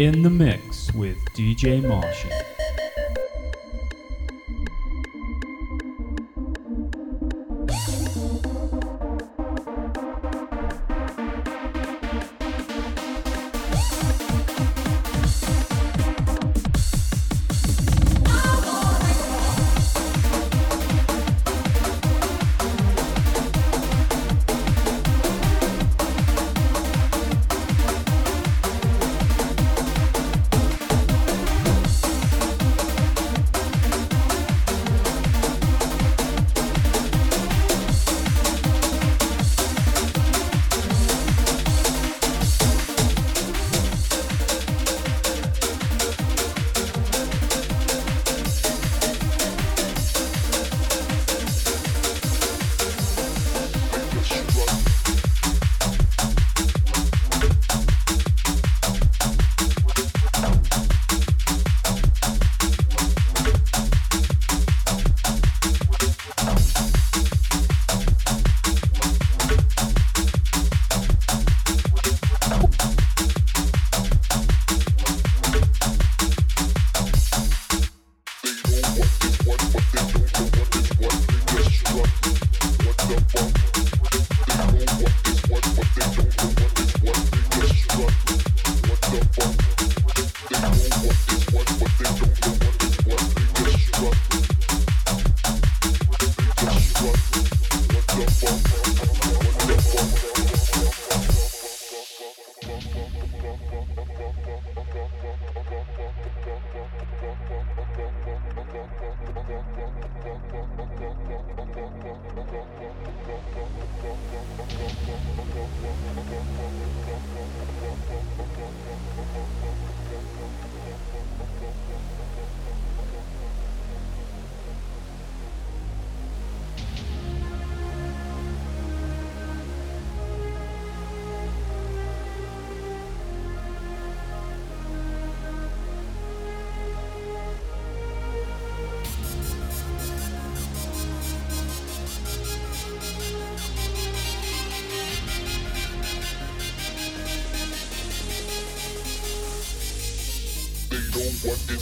In the Mix with DJ Martian.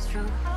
is true.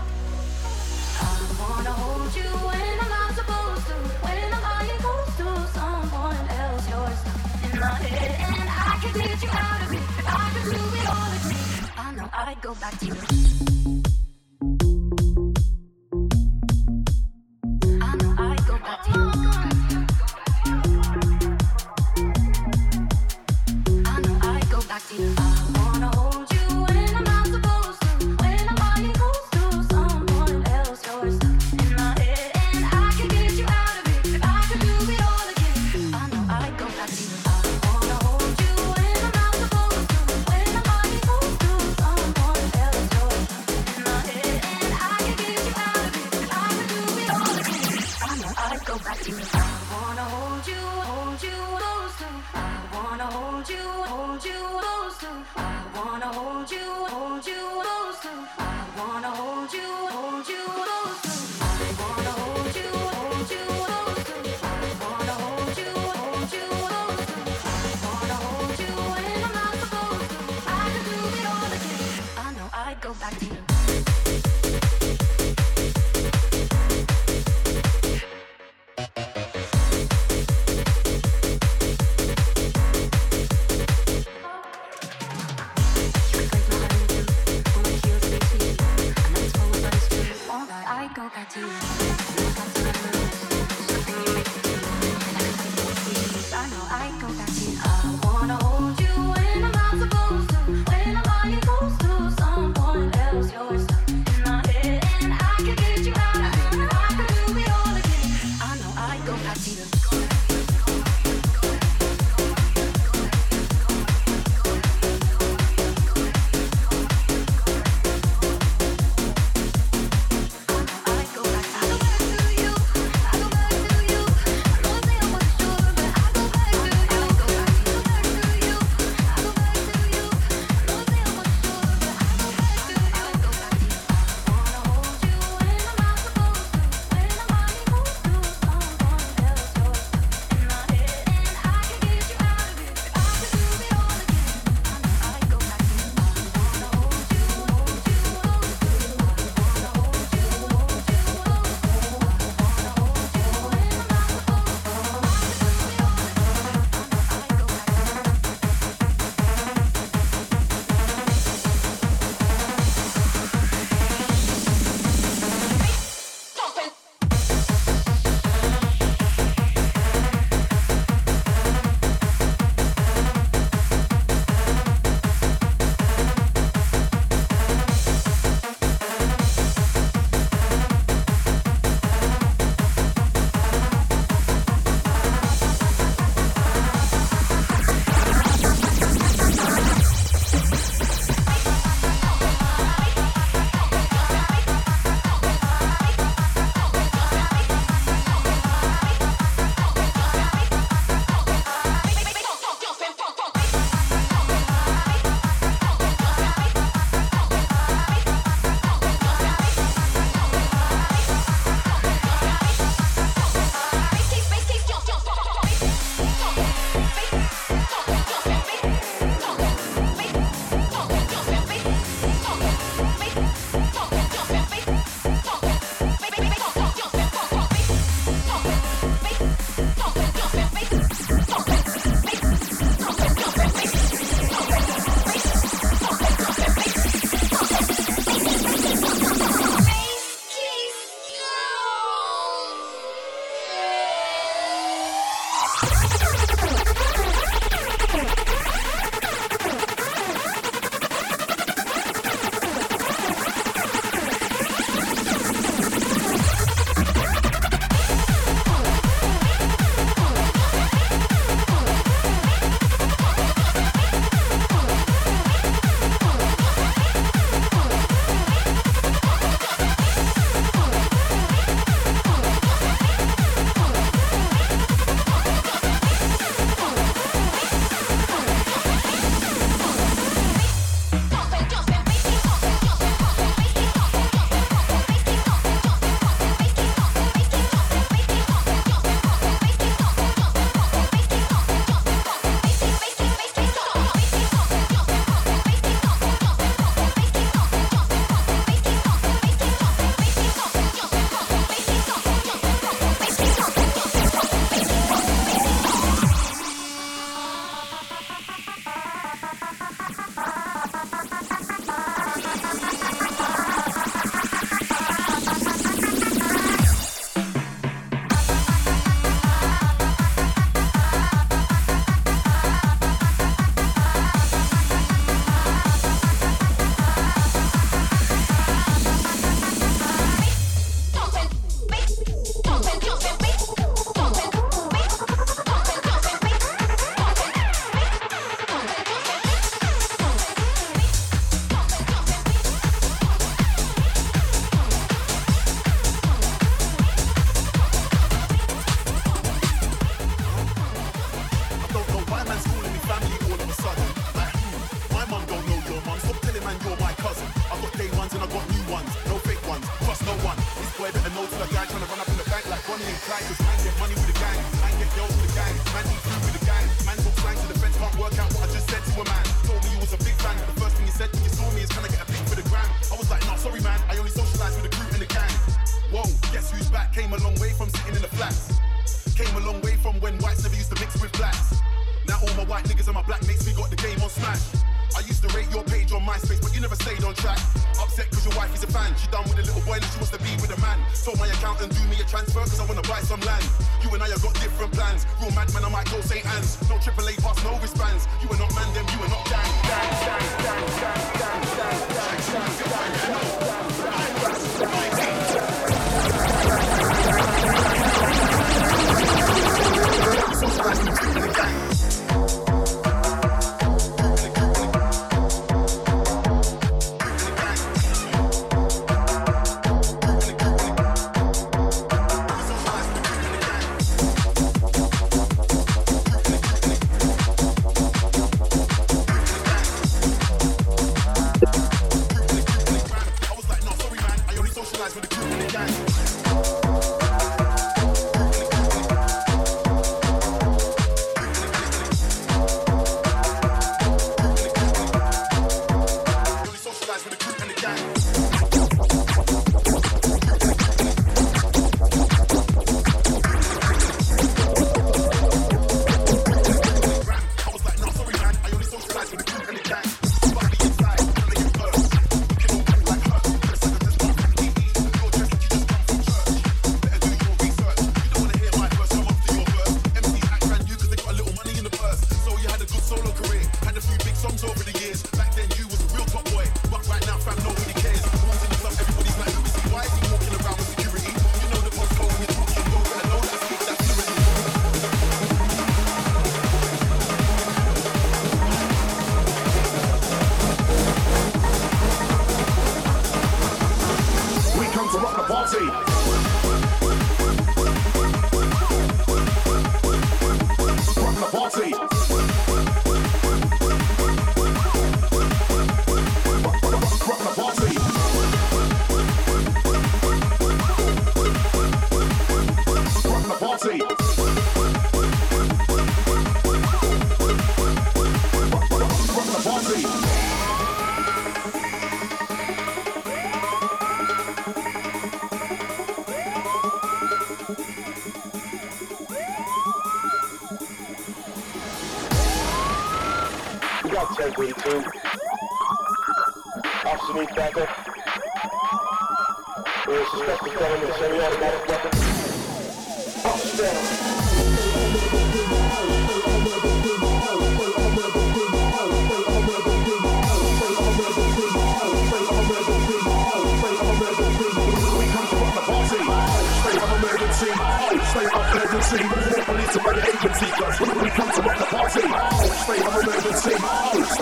white niggas and my black mates, we got the game on smash. I used to rate your page on MySpace, but you never stayed on track. Upset cause your wife is a fan. She done with a little boy and she wants to be with a man. Told my accountant, do me a transfer cause I wanna buy some land. You and I have got different plans. Real madman, I might go St. Anne's. No AAA pass, no wristbands. You are not man, them, you are not gang. Gang, gang, gang, gang, gang, gang, gang, gang, gang, gang.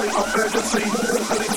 of courtesy.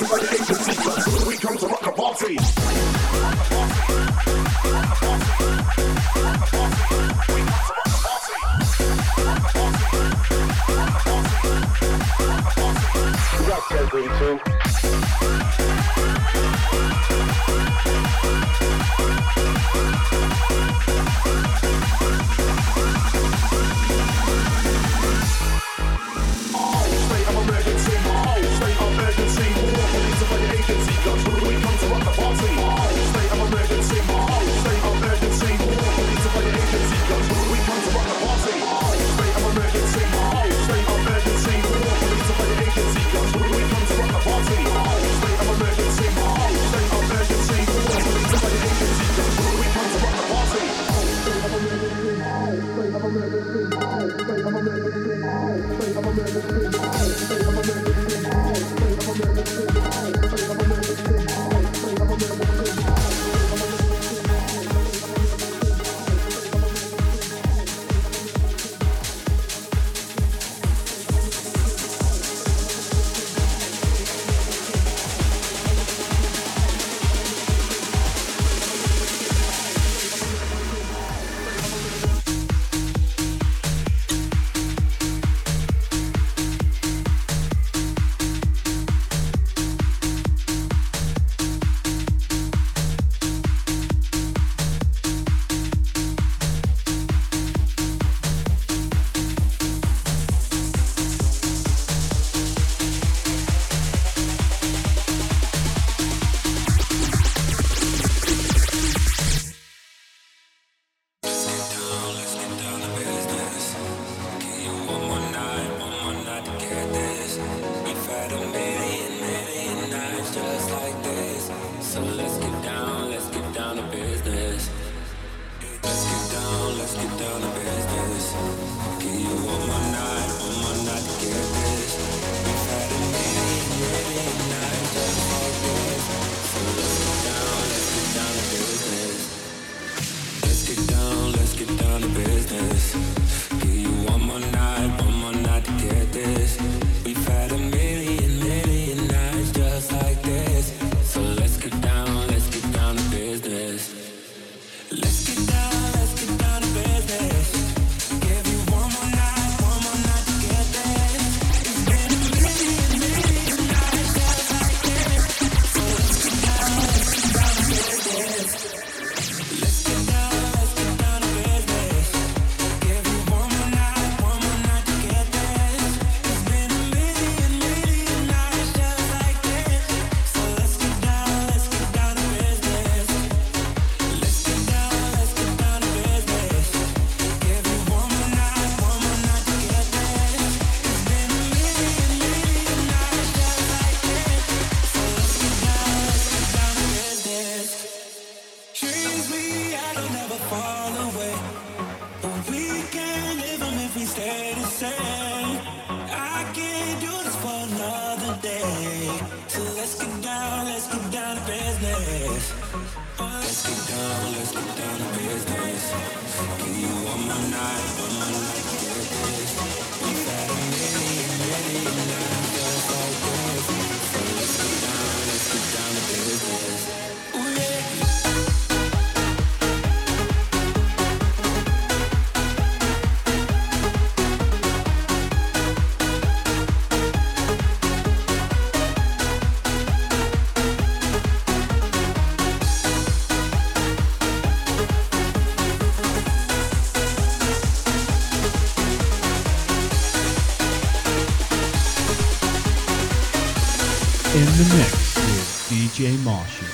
DJ Marshall.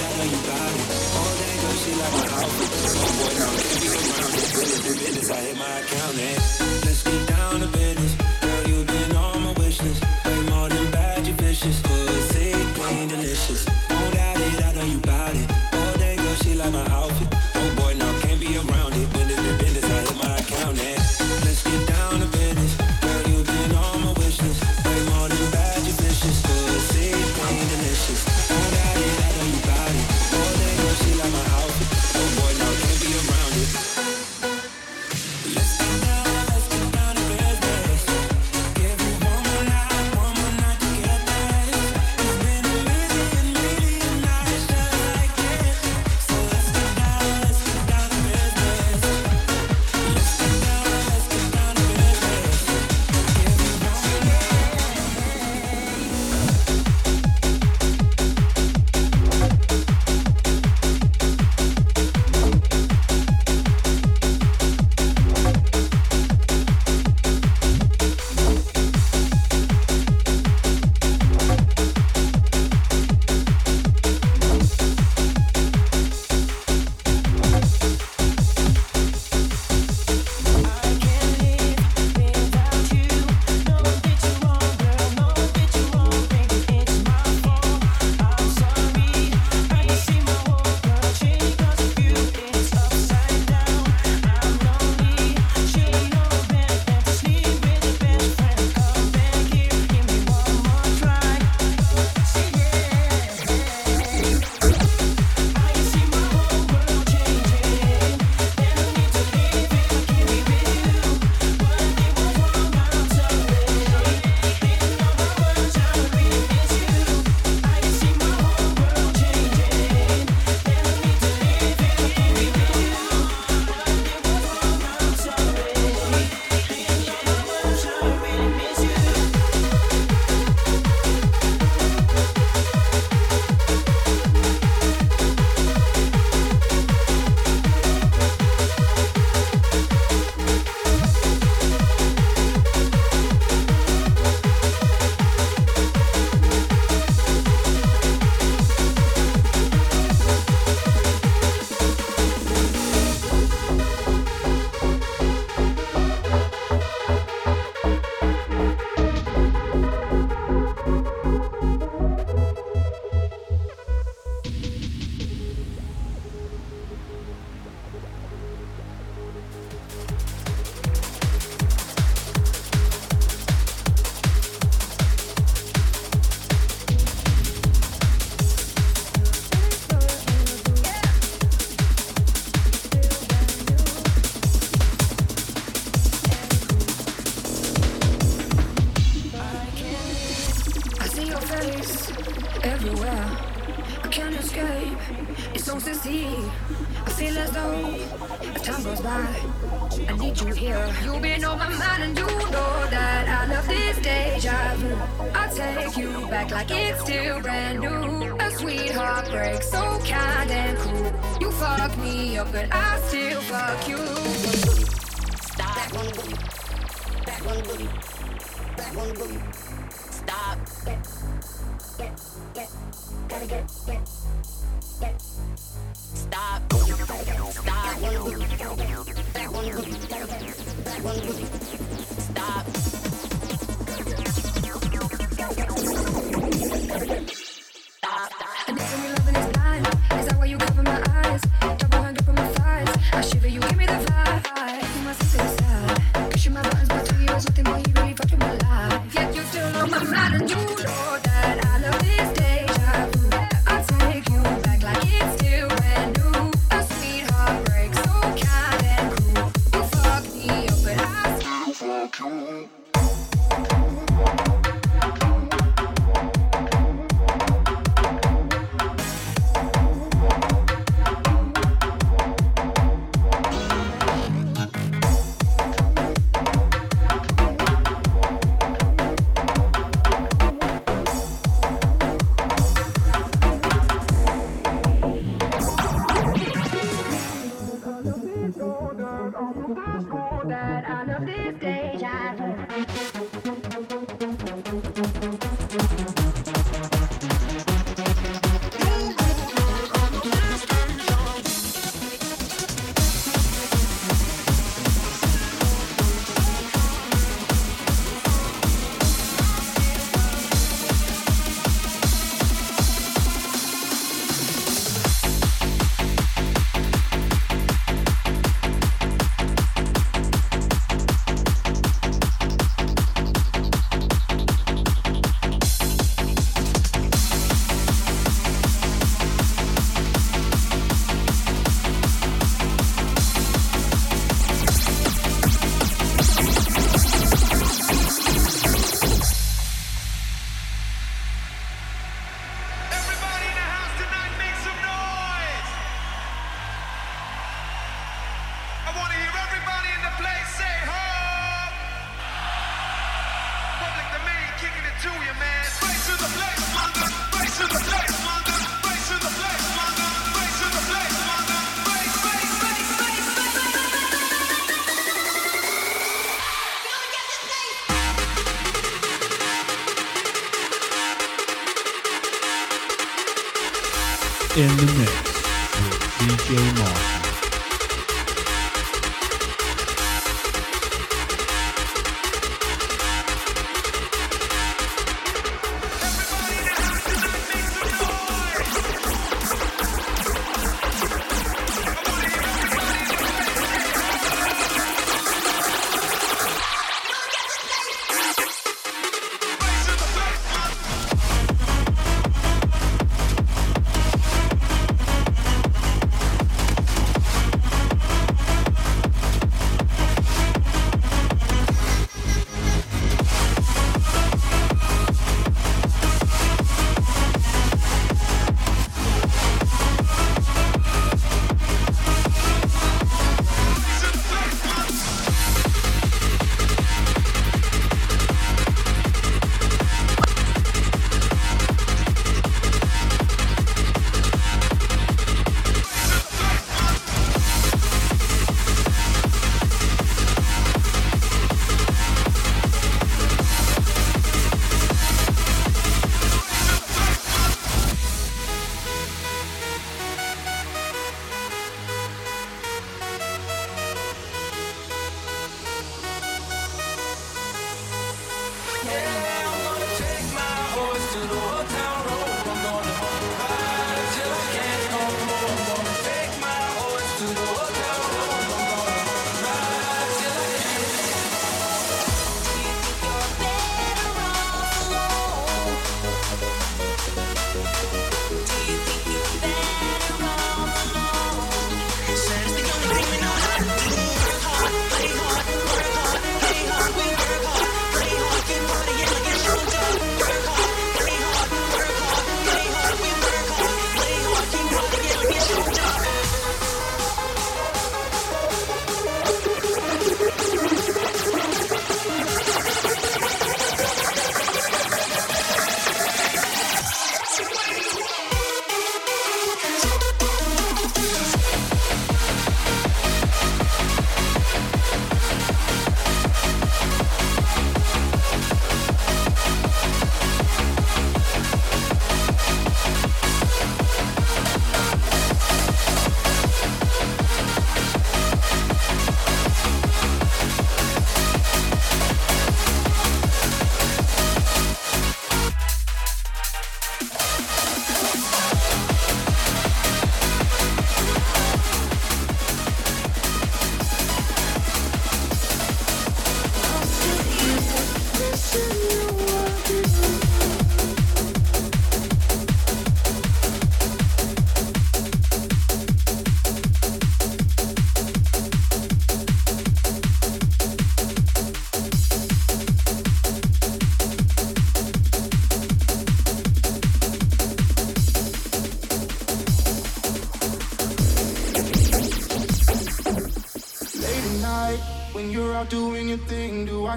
I know you got it. All day, good shit like my outfit. Boy, now every time I hit business, I hit my account. And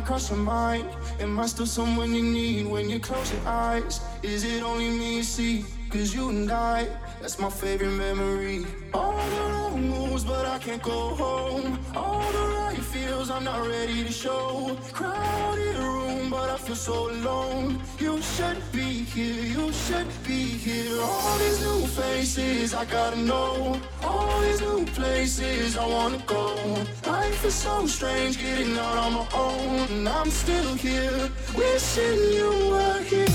cross your mind? Am I still someone you need when you close your eyes? Is it only me you see? Cause you and I, that's my favorite memory. All the wrong moves, but I can't go home. All the right feels, I'm not ready to show. Crowded room, but I feel so alone. You should be here, you should be here. All these new faces, I gotta know. All these new places, I wanna go. Is so strange, getting out on my own. And I'm still here, wishing you were here.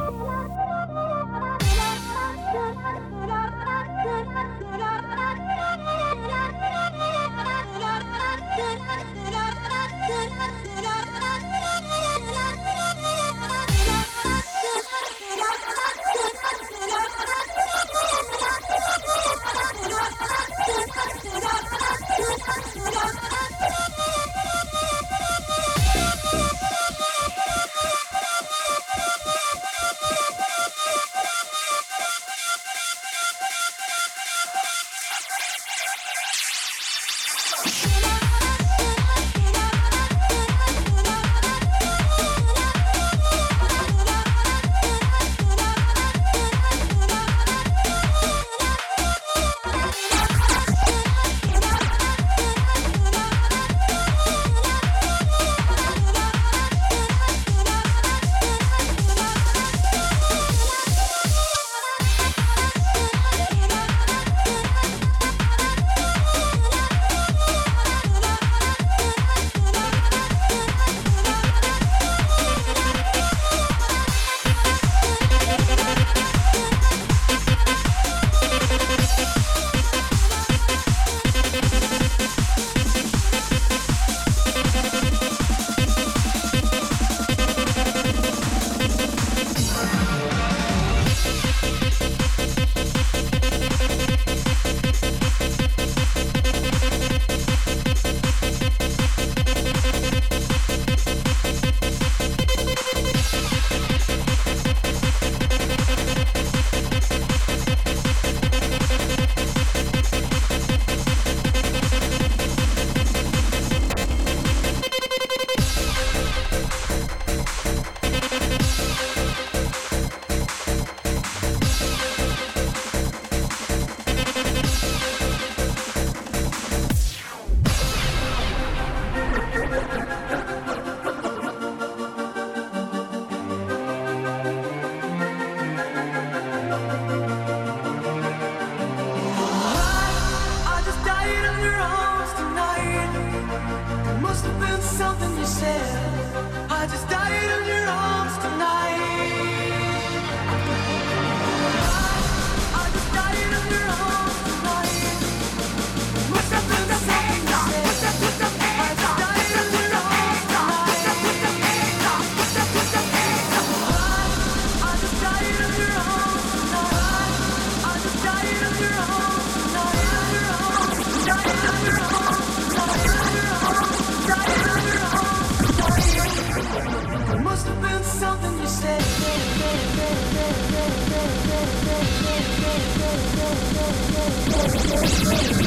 Let's go.